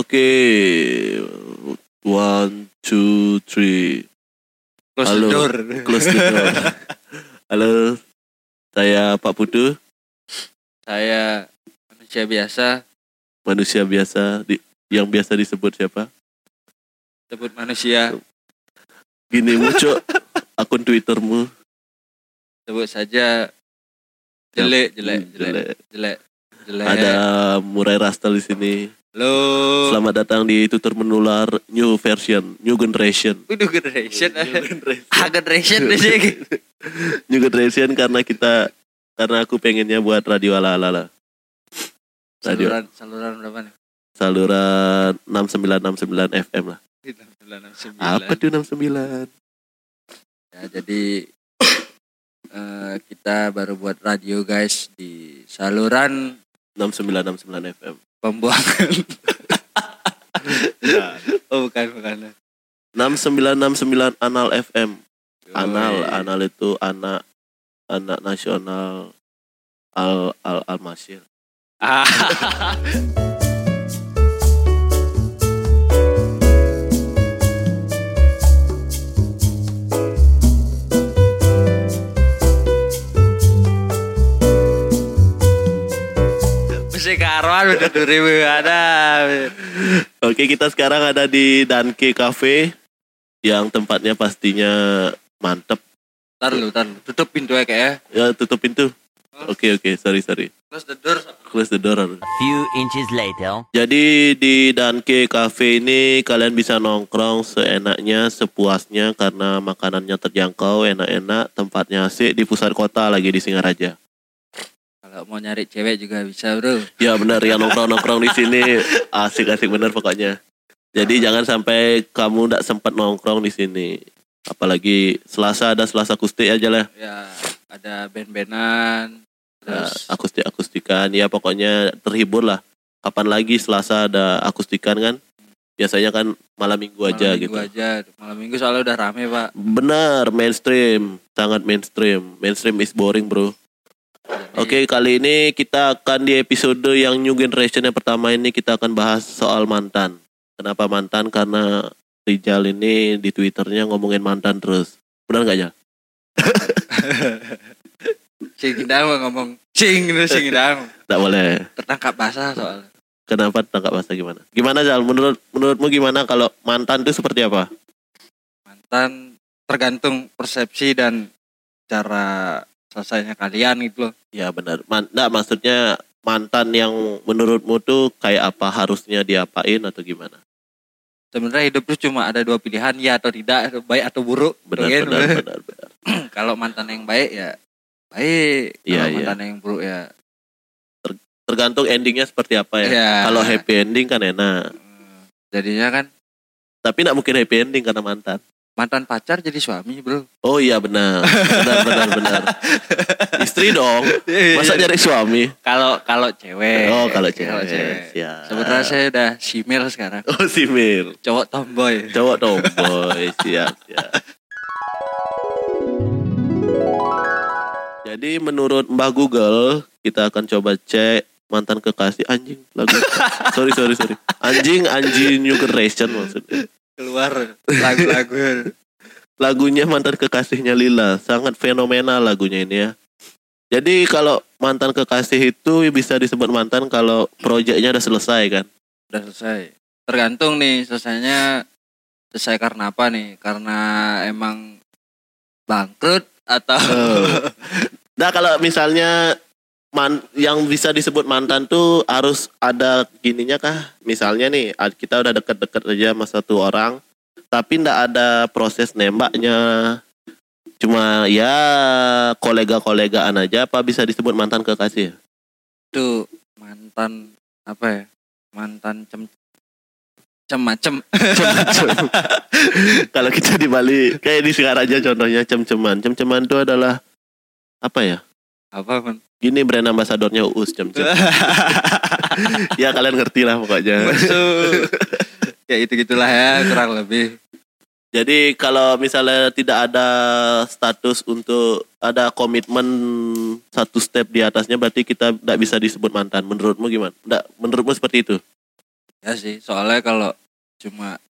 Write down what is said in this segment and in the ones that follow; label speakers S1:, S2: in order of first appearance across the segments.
S1: Oke, one, two, three.
S2: Close
S1: Halo.
S2: the door.
S1: Close the door. Halo, saya Pak Putu,
S2: Saya manusia biasa,
S1: manusia biasa di, yang biasa disebut siapa?
S2: sebut manusia,
S1: Gini muncul akun Twittermu.
S2: sebut saja jelek, jelek,
S1: Hmm,
S2: jelek, jelek, jelek.
S1: Ada Murai Rastal di sini.
S2: Halo.
S1: Selamat datang di Tutur Menular New Version, New Generation.
S2: Udah generation.
S1: New Generation.
S2: Ah, generation.
S1: New Generation karena kita karena aku pengennya buat radio ala-ala. Radio
S2: Saluran, saluran berapa nih?
S1: saluran 6969 FM lah.
S2: 969.
S1: Apa tuh 69?
S2: Ya, jadi eh, kita baru buat radio guys di saluran
S1: 6969 FM.
S2: pembuangan. oh bukan bukan.
S1: 6969 Anal FM. Anal. Anal itu anak anak nasional Al Al Al Masyir.
S2: Mesti karuan udah 2000 ada.
S1: Oke, kita sekarang ada di Danke Cafe yang tempatnya pastinya mantep.
S2: Tar lu, tar lu. Tutup pintu ya kayak.
S1: Ya, tutup pintu. Oke, oke, sorry, sorry.
S2: Close the door.
S1: Close the door.
S3: few inches later.
S1: Jadi di Danke Cafe ini kalian bisa nongkrong seenaknya, sepuasnya karena makanannya terjangkau, enak-enak, tempatnya asik di pusat kota lagi di Singaraja.
S2: Kalau mau nyari cewek juga bisa, Bro.
S1: Ya benar ya nongkrong-nongkrong di sini asik-asik bener pokoknya. Jadi jangan sampai kamu tidak sempat nongkrong di sini. Apalagi Selasa ada Selasa akustik aja lah.
S2: Ya, ada band-bandan.
S1: Nah,
S2: Terus
S1: akustik-akustikan ya pokoknya terhibur lah. Kapan lagi Selasa ada akustikan kan? Biasanya kan malam minggu aja
S2: malam
S1: gitu.
S2: minggu aja. Malam minggu soalnya udah rame, Pak.
S1: Benar, mainstream, sangat mainstream. Mainstream is boring, bro. Oke, kali ini kita akan di episode yang new generation yang pertama ini kita akan bahas soal mantan. Kenapa mantan? Karena Rijal ini di Twitternya ngomongin mantan terus. Benar nggak ya?
S2: Mau ngomong cing itu Cing Indang.
S1: Nggak boleh.
S2: Tertangkap basah soalnya.
S1: Kenapa tangkap bahasa gimana? Gimana Jal? Menurut menurutmu gimana kalau mantan itu seperti apa?
S2: Mantan tergantung persepsi dan cara selesainya kalian gitu loh.
S1: Ya benar. Man, nggak, maksudnya mantan yang menurutmu tuh kayak apa harusnya diapain atau gimana?
S2: Sebenarnya hidup tuh cuma ada dua pilihan ya atau tidak, baik atau buruk.
S1: Benar,
S2: Gitu.
S1: benar, benar, benar.
S2: Kalau mantan yang baik ya baik.
S1: Iya,
S2: Kalau mantan yang buruk ya.
S1: Tergantung endingnya seperti apa ya.
S2: ya.
S1: Kalau happy ending kan enak.
S2: Hmm, Jadinya kan
S1: Tapi nggak mungkin happy ending karena mantan.
S2: Mantan pacar jadi suami bro.
S1: Oh iya benar. Benar benar benar. Istri dong. Masa nyari suami?
S2: Kalau kalau cewek.
S1: Oh kalau cewek. Siap.
S2: Sebenarnya saya udah simil sekarang.
S1: Oh si Mil.
S2: Cowok tomboy.
S1: Cowok tomboy. siap siap. Jadi menurut Mbah Google kita akan coba cek mantan kekasih anjing lagu. sorry sorry sorry. Anjing anjing new generation maksudnya.
S2: Keluar lagu-lagu.
S1: lagunya mantan kekasihnya Lila sangat fenomenal lagunya ini ya jadi kalau mantan kekasih itu bisa disebut mantan kalau proyeknya udah selesai kan
S2: Udah selesai. Tergantung nih selesainya selesai karena apa nih? Karena emang bangkrut atau
S1: nah kalau misalnya man, yang bisa disebut mantan tuh harus ada gininya kah misalnya nih kita udah deket-deket aja sama satu orang tapi ndak ada proses nembaknya cuma ya kolega-kolegaan aja apa bisa disebut mantan kekasih
S2: itu mantan apa ya? Mantan cem cem macem.
S1: Cem-cem. Kalau kita di Bali kayak di Singaraja contohnya cem-ceman. Cem-ceman itu adalah apa ya?
S2: Apa man?
S1: Gini brand ambasadornya Uus cem-cem. ya kalian ngerti lah pokoknya.
S2: Ya itu gitulah ya kurang lebih.
S1: Jadi kalau misalnya tidak ada status untuk ada komitmen satu step di atasnya berarti kita tidak bisa disebut mantan. Menurutmu gimana? Nggak, menurutmu seperti itu?
S2: Ya sih, soalnya kalau cuma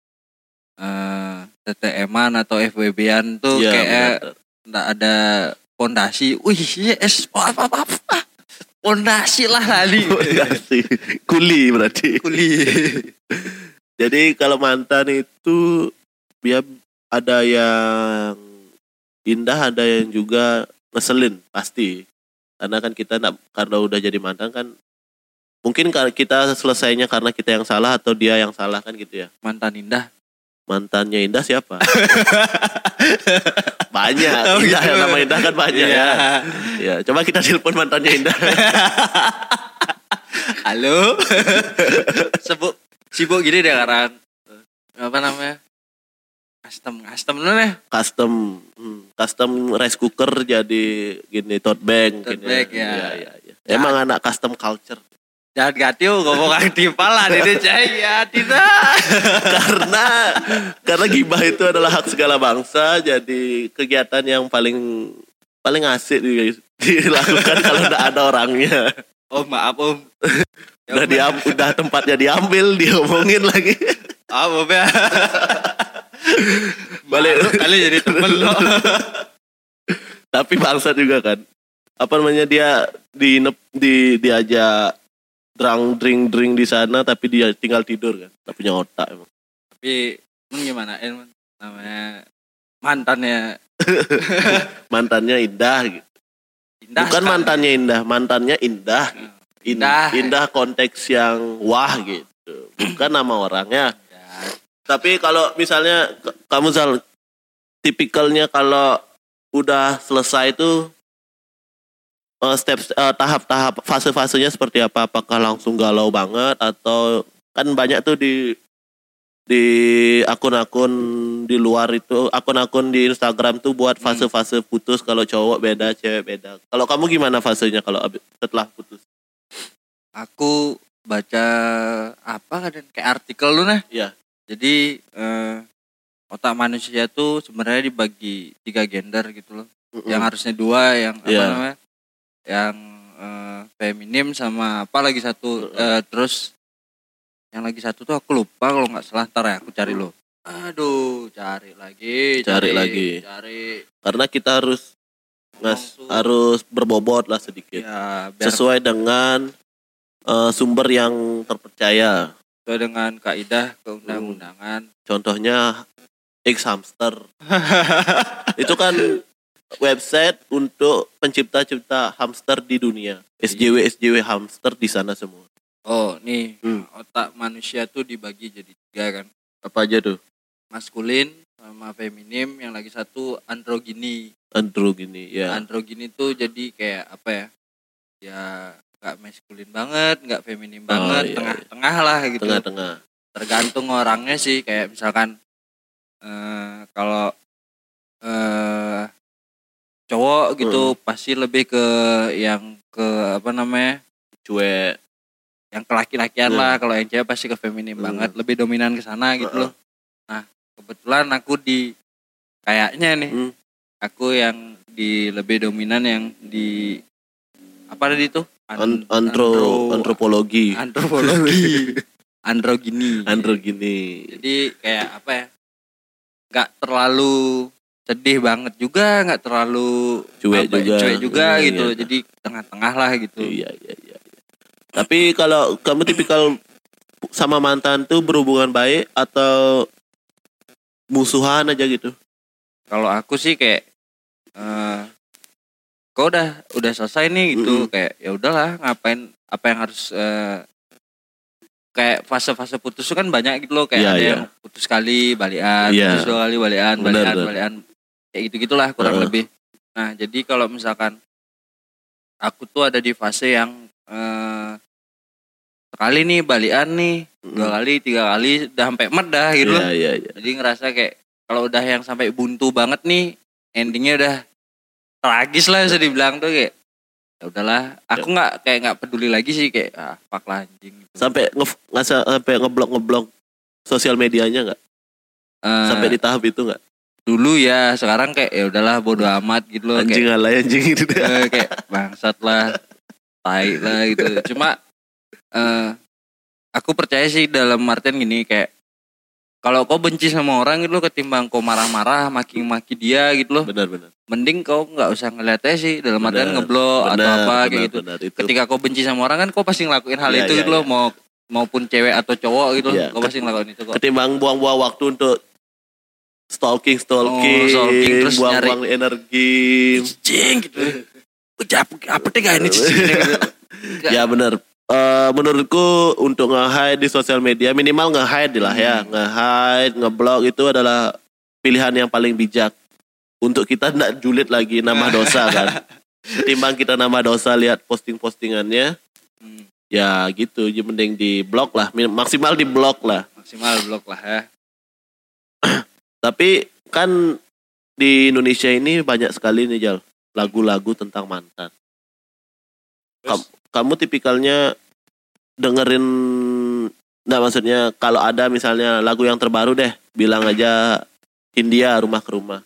S2: eh TTM-an atau FWB-an tuh
S1: Iya,
S2: kayak nggak ada pondasi. Wih, yes, apa apa apa. Pondasi lah tadi.
S1: Pondasi. Kuli berarti.
S2: Kuli.
S1: Jadi kalau mantan itu dia ada yang indah, ada yang juga ngeselin pasti. Karena kan kita enggak karena udah jadi mantan kan mungkin kita selesainya karena kita yang salah atau dia yang salah kan gitu ya.
S2: Mantan indah.
S1: Mantannya indah siapa? banyak.
S2: Oh,
S1: Indah
S2: gitu.
S1: nama indah kan banyak
S2: Iya.
S1: ya. Ya, coba kita telepon mantannya indah.
S2: Halo. Sebut sibuk gini deh sekarang. Apa namanya? Custom, custom nih.
S1: custom hmm, custom rice cooker jadi gini tote bag
S2: Tote
S1: gini.
S2: bag, ya.
S1: Iya, iya, iya. Emang anak custom culture
S2: Jangan gatiu ngomong aktif lah ini ya tidak.
S1: karena karena gibah itu adalah hak segala bangsa jadi kegiatan yang paling paling asik di- dilakukan kalau tidak ada orangnya
S2: Oh maaf om. Ya,
S1: udah diam udah tempatnya diambil diomongin lagi
S2: Ah, Om ya.
S1: Balik.
S2: Kali jadi temen lo.
S1: tapi bangsa juga kan apa namanya dia di di diajak drang drink drink di sana tapi dia tinggal tidur kan. Tak punya otak emang.
S2: Tapi emang gimana em namanya mantannya.
S1: Mantannya indah gitu.
S2: indah
S1: bukan
S2: sekali.
S1: mantannya indah mantannya indah. In-
S2: Indah.
S1: indah konteks yang wah gitu. Bukan nama orangnya.
S2: Ya,
S1: tapi kalau misalnya kamu Zal tipikalnya kalau udah selesai itu eh, step eh, tahap-tahap fase-fasenya seperti apa apakah langsung galau banget atau kan banyak tuh di di akun-akun di luar itu akun-akun di Instagram tuh buat
S2: Hmm.
S1: fase-fase putus kalau cowok beda cewek beda kalau kamu gimana fasenya kalau setelah putus
S2: aku baca apa kan kayak artikel lu nah.
S1: Iya.
S2: Jadi eh, otak manusia tuh sebenarnya dibagi tiga gender gitu loh.
S1: Mm-mm.
S2: Yang harusnya dua yang apa
S1: Iya.
S2: namanya? Yang eh, feminim sama apa lagi satu eh, terus yang lagi satu tuh aku lupa kalau nggak salah ntar ya aku cari lo. Aduh, cari lagi,
S1: Cari lagi.
S2: cari.
S1: karena kita harus ngas harus berbobot lah sedikit
S2: Ya, biar
S1: sesuai dengan eh, sumber yang terpercaya
S2: sesuai dengan kaidah keundang-undangan.
S1: contohnya X Hamster itu kan website untuk pencipta-cipta hamster di dunia SJW SJW hamster di sana semua
S2: Oh, nih
S1: Hmm.
S2: otak manusia tuh dibagi jadi tiga kan.
S1: apa aja tuh
S2: Maskulin sama feminim, yang lagi satu androgini.
S1: Andrew gini ya
S2: Androgini tuh jadi kayak apa ya? Ya nggak maskulin banget, nggak feminim banget,
S1: iya, iya.
S2: tengah-tengah lah gitu.
S1: tengah-tengah
S2: Tergantung orangnya sih, kayak misalkan eh kalau eh cowok gitu pasti lebih ke yang ke apa namanya?
S1: cuek
S2: yang ke laki-lakian
S1: Hmm.
S2: lah kalau yang cewek pasti ke feminim
S1: Hmm.
S2: banget lebih dominan ke sana gitu
S1: Heeh.
S2: loh nah kebetulan aku di kayaknya nih
S1: Hmm.
S2: aku yang di lebih dominan yang di apa tadi itu
S1: An- antro antropologi
S2: antropologi androgini
S1: andro gini
S2: jadi kayak apa ya nggak terlalu sedih banget juga nggak terlalu
S1: Cuek
S2: apa ya,
S1: juga.
S2: cuek juga
S1: Iya,
S2: gitu
S1: iya.
S2: jadi tengah-tengah lah gitu
S1: Iya, iya, iya. Tapi kalau kamu tipikal sama mantan tuh berhubungan baik atau musuhan aja gitu?
S2: kalau aku sih kayak eh kau udah udah selesai nih gitu
S1: Mm-mm.
S2: kayak ya udahlah ngapain apa yang harus eh, kayak fase-fase putus itu kan banyak gitu loh kayak
S1: Iya,
S2: ada
S1: iya.
S2: yang putus kali balian
S1: Iya.
S2: putus dua kali balian balian balian kayak gitu gitulah kurang
S1: Heeh.
S2: lebih nah jadi kalau misalkan aku tuh ada di fase yang eh sekali nih balian nih dua kali tiga kali udah sampai met dah gitu
S1: Iya, iya, iya.
S2: jadi ngerasa kayak kalau udah yang sampai buntu banget nih, endingnya udah tragis lah bisa dibilang tuh kayak ya udahlah. Aku nggak kayak nggak peduli lagi sih kayak ah fuck lah anjing. Gitu.
S1: Sampai nge sampai ngeblok ngeblok sosial medianya nggak?
S2: Eh,
S1: Sampai di tahap itu nggak?
S2: Dulu ya, sekarang kayak ya udahlah bodo amat gitu loh
S1: Anjing
S2: kayak,
S1: alay anjing gitu
S2: eh, kayak bangsat lah, tai lah gitu. Cuma eh aku percaya sih dalam artian gini kayak kalau kau benci sama orang gitu loh ketimbang kau marah-marah maki-maki dia gitu loh
S1: Benar-benar.
S2: mending kau nggak usah ngeliatnya sih dalam artian
S1: Benar,
S2: ngeblok atau
S1: benar,
S2: apa kayak
S1: benar,
S2: gitu
S1: benar. Itu
S2: ketika kau benci sama orang kan kau pasti ngelakuin hal
S1: Iya,
S2: itu
S1: iya,
S2: gitu loh
S1: iya.
S2: mau maupun cewek atau cowok gitu
S1: Iya,
S2: kau pasti ngelakuin itu kok
S1: ketimbang buang-buang waktu untuk stalking stalking,
S2: Oh, stalking, terus
S1: buang-buang energi.
S2: Cicing gitu. Udah apa apa deh gak ini gitu?
S1: Ya benar Eh, menurutku untuk nge-hide di sosial media minimal nge-hide lah ya.
S2: Hmm.
S1: nge-hide ngeblok itu adalah pilihan yang paling bijak. Untuk kita tidak julid lagi nama dosa kan? Ketimbang kita nama dosa lihat posting-postingannya
S2: Hmm,
S1: ya gitu. Jadi mending di blok lah maksimal di blok lah.
S2: Maksimal blok lah ya
S1: Tapi kan di Indonesia ini banyak sekali nih Jal lagu-lagu tentang mantan. Kam- kamu tipikalnya dengerin Nggak maksudnya kalau ada misalnya lagu yang terbaru deh bilang aja Hindia rumah ke rumah.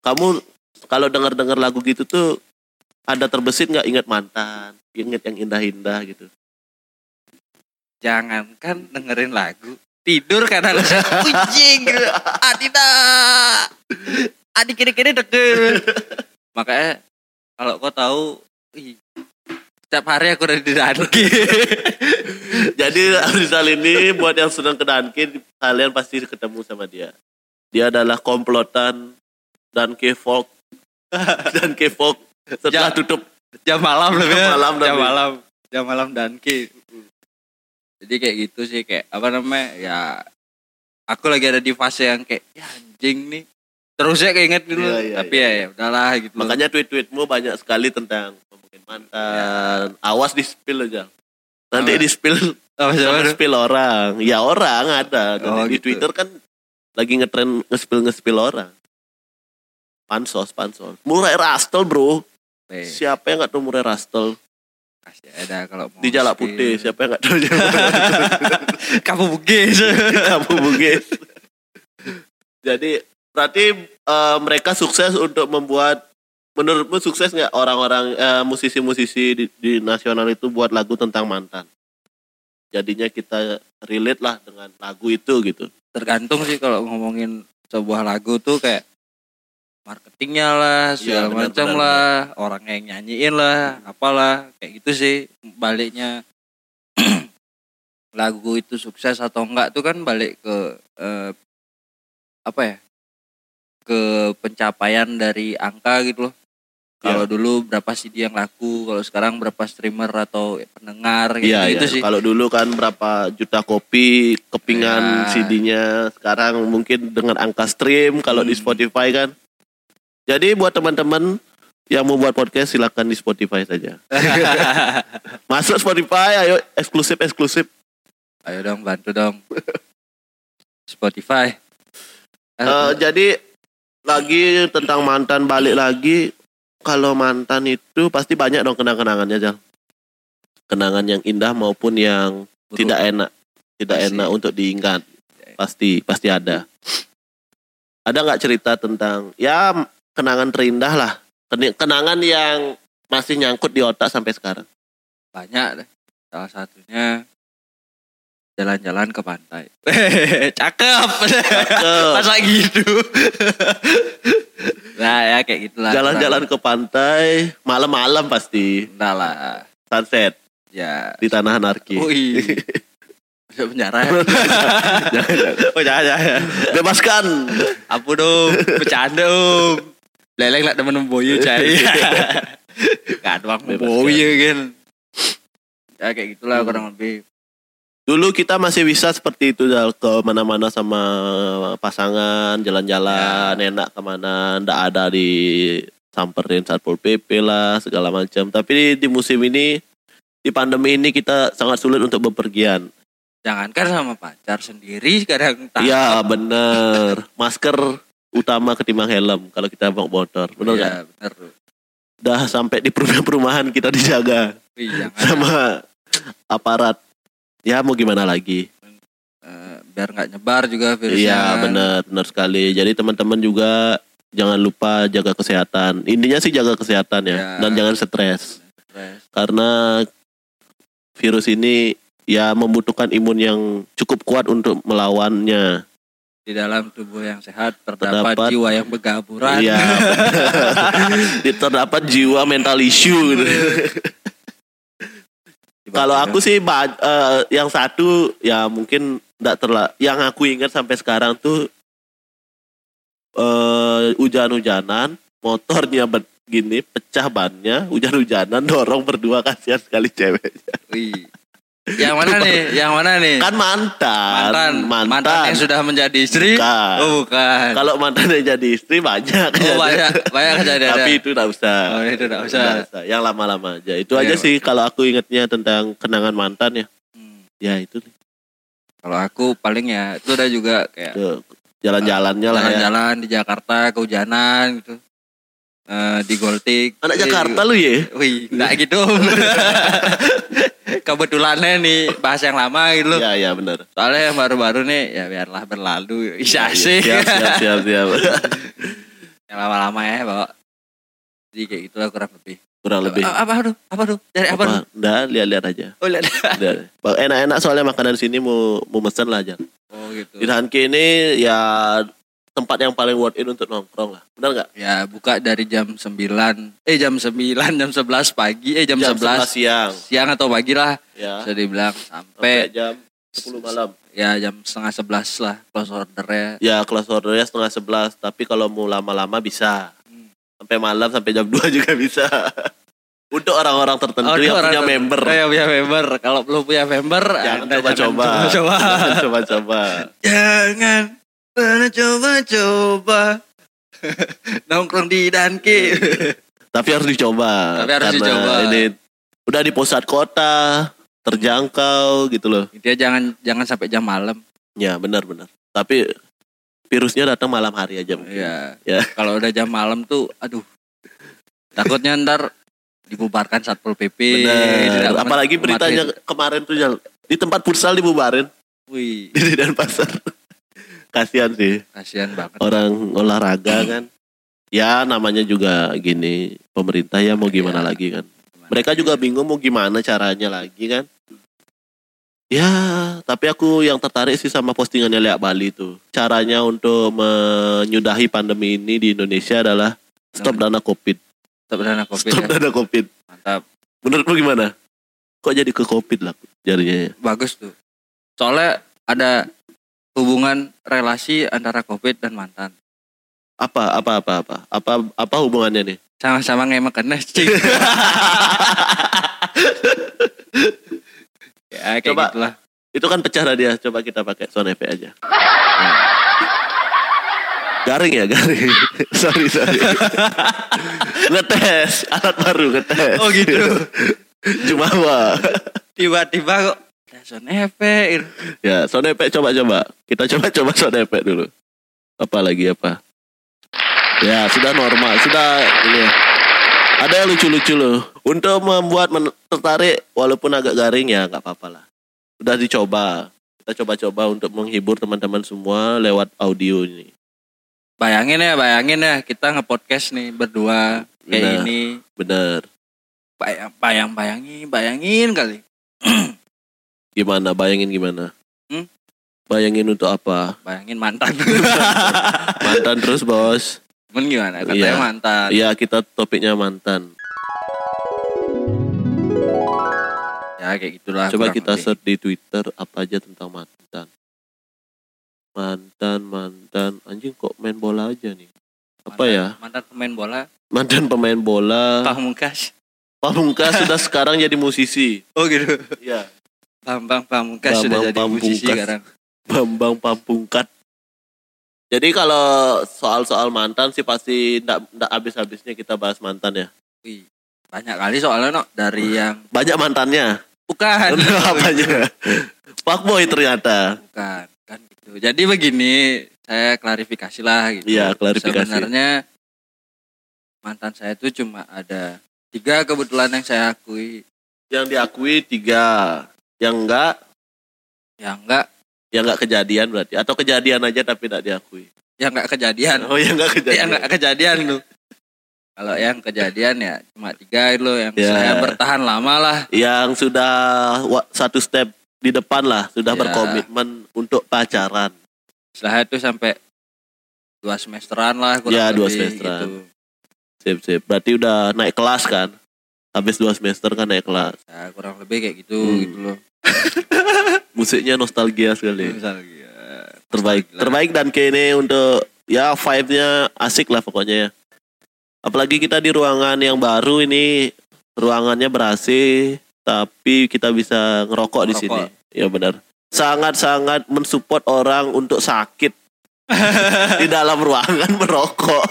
S1: Kamu kalau denger-denger lagu gitu tuh ada terbesit nggak ingat mantan, ingat yang indah-indah gitu.
S2: jangankan dengerin lagu tidur karena kucing gitu. Adina Adi kiri-kiri deket. Makanya kalau kau tahu ih, setiap hari aku ada di Danki.
S1: Jadi Rizal ini buat yang sedang ke Dunkin, kalian pasti ketemu sama dia. Dia adalah komplotan dan K-Folk dan K-Folk setelah
S2: Ja-
S1: tutup.
S2: jam malam lebih.
S1: Jam malam
S2: jam malam. Jam malam Danki jadi kayak gitu sih kayak apa namanya ya aku lagi ada di fase yang kayak ya anjing nih terus ya keinget dulu
S1: Iya, iya,
S2: tapi
S1: iya.
S2: ya ya udahlah gitu.
S1: Makanya tweet-tweetmu banyak sekali tentang ngomongin mantan. Awas di spill aja. Nanti
S2: Apa?
S1: di spill
S2: Apa sih,
S1: sama spill orang. Ya orang ada.
S2: Oh,
S1: di
S2: gitu.
S1: Twitter kan lagi ngetren nge-spill nge-spill orang. Pansos, pansos. Murai Rastel bro.
S2: Eh,
S1: Siapa yang gak tahu Murai Rastel?
S2: Kasih ada kalau mau
S1: Di Jalak. Putih. Siapa yang gak tahu Jalak Putih?
S2: bugis
S1: kamu bugis. Jadi berarti eh, mereka sukses untuk membuat menurutmu sukses nggak orang-orang eh, musisi-musisi di, di nasional itu buat lagu tentang mantan? Jadinya kita relate lah dengan lagu itu gitu.
S2: tergantung sih kalau ngomongin sebuah lagu tuh kayak marketingnya lah segala
S1: benar,
S2: macam lah orang yang nyanyiin lah apalah kayak gitu sih baliknya lagu itu sukses atau enggak tuh kan balik ke eh, apa ya ke pencapaian dari angka gitu loh kalau
S1: Iya.
S2: dulu berapa CD yang laku kalau sekarang berapa streamer atau pendengar gitu,
S1: Iya,
S2: gitu
S1: iya.
S2: sih
S1: Kalau dulu kan berapa juta kopi kepingan
S2: Iya.
S1: CD-nya, sekarang mungkin dengan angka stream kalau di
S2: Hmm.
S1: Spotify kan. Jadi buat teman-teman yang mau buat podcast silakan di Spotify saja. Masuk Spotify, ayo eksklusif eksklusif.
S2: Ayo dong bantu dong. Spotify.
S1: Eh, jadi lagi tentang mantan balik lagi. Kalau mantan itu pasti banyak dong kenang-kenangannya Jal. Kenangan yang indah maupun yang
S2: Buruk.
S1: tidak enak, tidak
S2: Pasti.
S1: enak untuk diingat. Pasti pasti ada. Ada nggak cerita tentang ya kenangan terindah lah, kenangan yang masih nyangkut di otak sampai sekarang.
S2: banyak deh. Salah satunya jalan-jalan ke pantai. Cakep.
S1: Cakep.
S2: Masa gitu. nah ya kayak gitulah.
S1: Jalan-jalan ke pantai malam-malam pasti
S2: Enggak lah.
S1: sunset
S2: Ya.
S1: di tanah anarki.
S2: Masuk penjara ya?
S1: Jangan, jangan.
S2: Oh jangan, jangan.
S1: Bebaskan.
S2: Apa dong? Bercanda om. Leleng lah temen boyu cai.
S1: Bebaskan.
S2: boyu kan. Ya kayak gitulah
S1: Hmm.
S2: kurang lebih.
S1: Dulu kita masih bisa seperti itu ke mana-mana sama pasangan, jalan-jalan, enak ke mana, ndak ada di samperin satpol pp lah segala macam. Tapi di, di musim ini, di pandemi ini kita sangat sulit untuk bepergian.
S2: Jangankan sama pacar sendiri tak.
S1: Iya bener, masker utama ketimbang helm kalau kita bawa motor, bener nggak?
S2: Iya, bener.
S1: Dah sampai di perumahan-perumahan kita dijaga
S2: Wih,
S1: sama aparat. Ya mau gimana lagi?
S2: Eh, biar nggak nyebar juga virusnya.
S1: Iya benar benar sekali. Jadi teman-teman juga jangan lupa jaga kesehatan. Intinya sih jaga kesehatan ya
S2: Ya.
S1: dan jangan stres
S2: Stres.
S1: karena virus ini ya membutuhkan imun yang cukup kuat untuk melawannya.
S2: Di dalam tubuh yang sehat terdapat,
S1: Terdapat-
S2: jiwa yang bergaburan.
S1: Iya. terdapat jiwa mental issue. gitu. Kalau aku sih eh, yang satu ya mungkin enggak terla yang aku ingat sampai sekarang tuh eh hujan-hujanan, motornya begini pecah bannya, hujan-hujanan dorong berdua kasihan sekali cewek.
S2: Wih. Yang mana nih? Yang mana nih?
S1: Kan mantan,
S2: mantan, mantan, yang sudah menjadi istri.
S1: Bukan.
S2: Oh, bukan.
S1: Kalau mantan yang jadi istri banyak.
S2: Oh, banyak, banyak kejadian.
S1: Tapi itu enggak usah.
S2: Oh, itu enggak usah.
S1: Usah. Yang lama-lama aja. Itu
S2: Iya,
S1: aja sih kalau aku ingatnya tentang kenangan mantan ya.
S2: Hmm.
S1: Ya itu nih.
S2: Kalau aku paling ya itu udah juga kayak
S1: Tuh, jalan-jalannya lah ya.
S2: jalan-jalan di Jakarta kehujanan gitu. Eh, di Goltik.
S1: Anak
S2: Eh,
S1: Jakarta lu ya?
S2: Wih, enggak gitu. Kebetulannya nih bahas yang lama gitu loh.
S1: Iya, iya benar.
S2: Soalnya yang baru-baru nih ya biarlah berlalu. Bisa sih.
S1: Siap, siap, siap, siap.
S2: yang lama-lama ya, bawa. Jadi kayak gitulah kurang lebih.
S1: Kurang lebih.
S2: A- Apa tuh? Apa tuh? Dari apa, tuh?
S1: Apa? Lihat-lihat aja.
S2: Oh, lihat.
S1: Enak-enak soalnya makanan sini mau mau mesen lah aja.
S2: Oh, gitu.
S1: Di Hanki ini ya tempat yang paling worth it untuk nongkrong lah. Benar nggak?
S2: Ya, buka dari jam 9. Eh, jam 9, jam 11 pagi. Eh, jam, 11
S1: siang.
S2: siang atau pagi lah.
S1: Ya.
S2: Bisa dibilang
S1: Sampai
S2: sampai
S1: jam 10 malam.
S2: ya jam setengah 11 lah close ordernya.
S1: Ya kelas ordernya setengah sebelas Tapi kalau mau lama-lama bisa
S2: Hmm.
S1: Sampai malam sampai jam 2 juga bisa Untuk orang-orang tertentu
S2: Oh,
S1: yang
S2: orang
S1: punya member
S2: Oh, yang punya member. Kalau belum punya member,
S1: Jangan coba-coba
S2: coba-coba.
S1: Jangan coba-coba
S2: Jangan pernah coba-coba. Nongkrong di Danke.
S1: Tapi harus dicoba
S2: Tapi harus
S1: Karena
S2: dicoba.
S1: ini Udah di pusat kota Terjangkau gitu loh
S2: Dia jangan jangan sampai jam malam.
S1: Ya benar-benar Tapi virusnya datang malam hari aja mungkin.
S2: Iya.
S1: Ya.
S2: Kalau udah jam malam tuh, aduh. Takutnya ntar dibubarkan satpol pp.
S1: Benar. Apalagi beritanya kemarin tuh. Di tempat futsal dibubarin
S2: Wih,
S1: Di dan pasar Kasihan sih
S2: kasihan banget.
S1: orang olahraga kan ya namanya juga gini pemerintah ya mau gimana
S2: Iya.
S1: lagi kan mereka juga bingung mau gimana caranya lagi kan ya tapi aku yang tertarik sih sama postingannya Lea Bali tuh caranya untuk menyudahi pandemi ini di Indonesia adalah stop dana covid
S2: Tetap dana covid
S1: stop
S2: ya.
S1: dana covid
S2: Mantap.
S1: menurutmu gimana kok jadi ke covid lah jadinya ya?
S2: Bagus tuh. Soalnya ada hubungan relasi antara covid dan mantan.
S1: apa apa apa apa apa apa hubungannya nih
S2: Sama-sama ngemek cing. ya kayak
S1: Coba.
S2: gitulah.
S1: Itu kan pecah dia. Coba kita pakai sound effect aja. Garing ya, garing. sorry, sorry. ngetes, alat baru ngetes.
S2: Oh, gitu.
S1: Jumawa.
S2: Tiba-tiba kok sound effect.
S1: ya, sound effect coba-coba. Kita coba-coba sound effect dulu. Apa lagi apa? Ya, sudah normal. Sudah ini. Ada yang lucu-lucu loh. Untuk membuat men- tertarik walaupun agak garing ya nggak apa-apa lah. Sudah dicoba. Kita coba-coba untuk menghibur teman-teman semua lewat audio ini.
S2: Bayangin ya, bayangin ya kita nge-podcast nih berdua kayak
S1: Nah.
S2: ini.
S1: Bener.
S2: Bayang, bayang, bayangin, bayangin kali.
S1: Gimana? Bayangin gimana?
S2: Hmm?
S1: Bayangin untuk apa?
S2: Bayangin mantan.
S1: Mantan terus bos.
S2: Men gimana? Katanya
S1: Iya.
S2: mantan.
S1: Iya kita topiknya mantan.
S2: Ya kayak gitulah.
S1: Coba kita
S2: lebih.
S1: search di Twitter apa aja tentang mantan. Mantan, mantan. Anjing kok main bola aja nih. Apa
S2: Mantan-
S1: ya?
S2: Mantan pemain bola.
S1: Mantan pemain bola.
S2: Pamungkas.
S1: Pamungkas sudah sekarang jadi musisi.
S2: Oh gitu.
S1: Iya.
S2: Bambang Pamungkas sudah
S1: Bambang
S2: jadi musisi
S1: Pamungkas.
S2: sekarang.
S1: Bambang Pamungkat. Jadi kalau soal-soal mantan sih pasti ndak ndak habis-habisnya kita bahas mantan ya.
S2: Wih, banyak kali soalnya no dari yang
S1: Banyak mantannya.
S2: bukan.
S1: Apanya? Fuckboy ternyata.
S2: bukan kan gitu. Jadi begini, saya klarifikasi lah gitu.
S1: Iya, klarifikasi.
S2: Sebenarnya mantan saya itu cuma ada tiga kebetulan yang saya akui.
S1: Yang diakui tiga. Yang enggak,
S2: Yang enggak,
S1: yang enggak kejadian berarti. Atau kejadian aja tapi tidak diakui.
S2: yang enggak kejadian.
S1: Oh yang enggak
S2: yang
S1: kejadian.
S2: enggak kejadian lu. Kalau yang kejadian ya cuma tiga itu yang
S1: Ya.
S2: saya bertahan lama lah.
S1: Yang sudah satu step di depan lah sudah
S2: Ya.
S1: berkomitmen untuk pacaran.
S2: Setelah itu sampai dua semesteran lah kurang
S1: Ya, dua semesteran.
S2: gitu.
S1: Sip sip. Berarti udah naik kelas kan? Habis dua semester kan naik kelas.
S2: Ya, kurang lebih kayak gitu
S1: Hmm.
S2: gitu loh.
S1: Musiknya nostalgia sekali.
S2: Ya,
S1: terbaik
S2: nostalgia.
S1: terbaik dan kene untuk ya vibe-nya asik lah pokoknya ya. Apalagi kita di ruangan yang baru ini ruangannya ber AC tapi kita bisa ngerokok di sini.
S2: Ngerokok.
S1: Ya benar. Sangat-sangat mensupport orang untuk sakit di dalam ruangan merokok.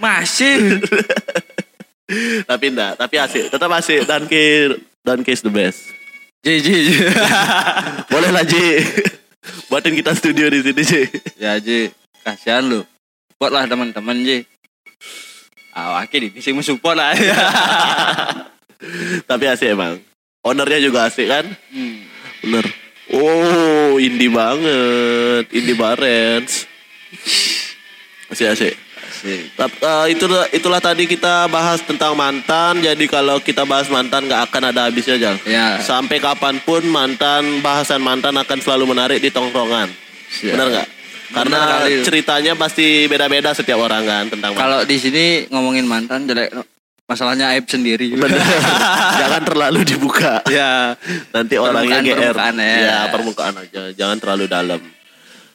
S2: Masih.
S1: Tapi enggak, tapi asik, tetap asik dan ke dan case the best.
S2: Ji, ji, ji.
S1: Boleh lah Ji. Buatin kita studio di sini Ji.
S2: ya Ji, kasihan lu. Buatlah teman-teman Ji. Awake di sini mensupport lah.
S1: Tapi asik emang. Ownernya juga asik kan?
S2: Hmm.
S1: Bener. Oh, indie banget. Indie Barents. Asik asik. Eh, itulah itulah tadi kita bahas tentang mantan. Jadi kalau kita bahas mantan nggak akan ada habisnya Jal.
S2: Ya.
S1: Sampai kapan pun mantan bahasan mantan akan selalu menarik di tongkrongan.
S2: siap.
S1: Benar nggak? Karena
S2: Benar
S1: ceritanya pasti beda-beda setiap orang kan tentang mantan.
S2: Kalau di sini ngomongin mantan jelek masalahnya aib sendiri.
S1: Bener. Jangan terlalu dibuka.
S2: ya.
S1: Nanti orangnya GR.
S2: Permukaan-permukaan ya.
S1: Ya, permukaan aja. Jangan terlalu dalam.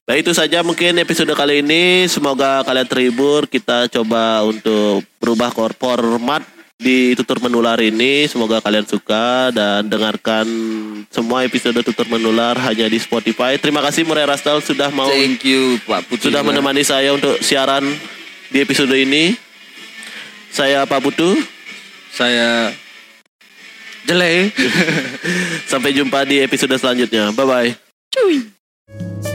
S1: Nah itu saja mungkin episode kali ini. Semoga kalian terhibur. Kita coba untuk berubah format di tutur menular ini. Semoga kalian suka dan dengarkan semua episode tutur menular hanya di Spotify. Terima kasih Murai Rastal sudah mau
S2: Thank you Pak Putu.
S1: sudah
S2: juga.
S1: menemani saya untuk siaran di episode ini. Saya Pak Putu.
S2: Saya jelek.
S1: Sampai jumpa di episode selanjutnya. Bye bye.
S2: Cuy.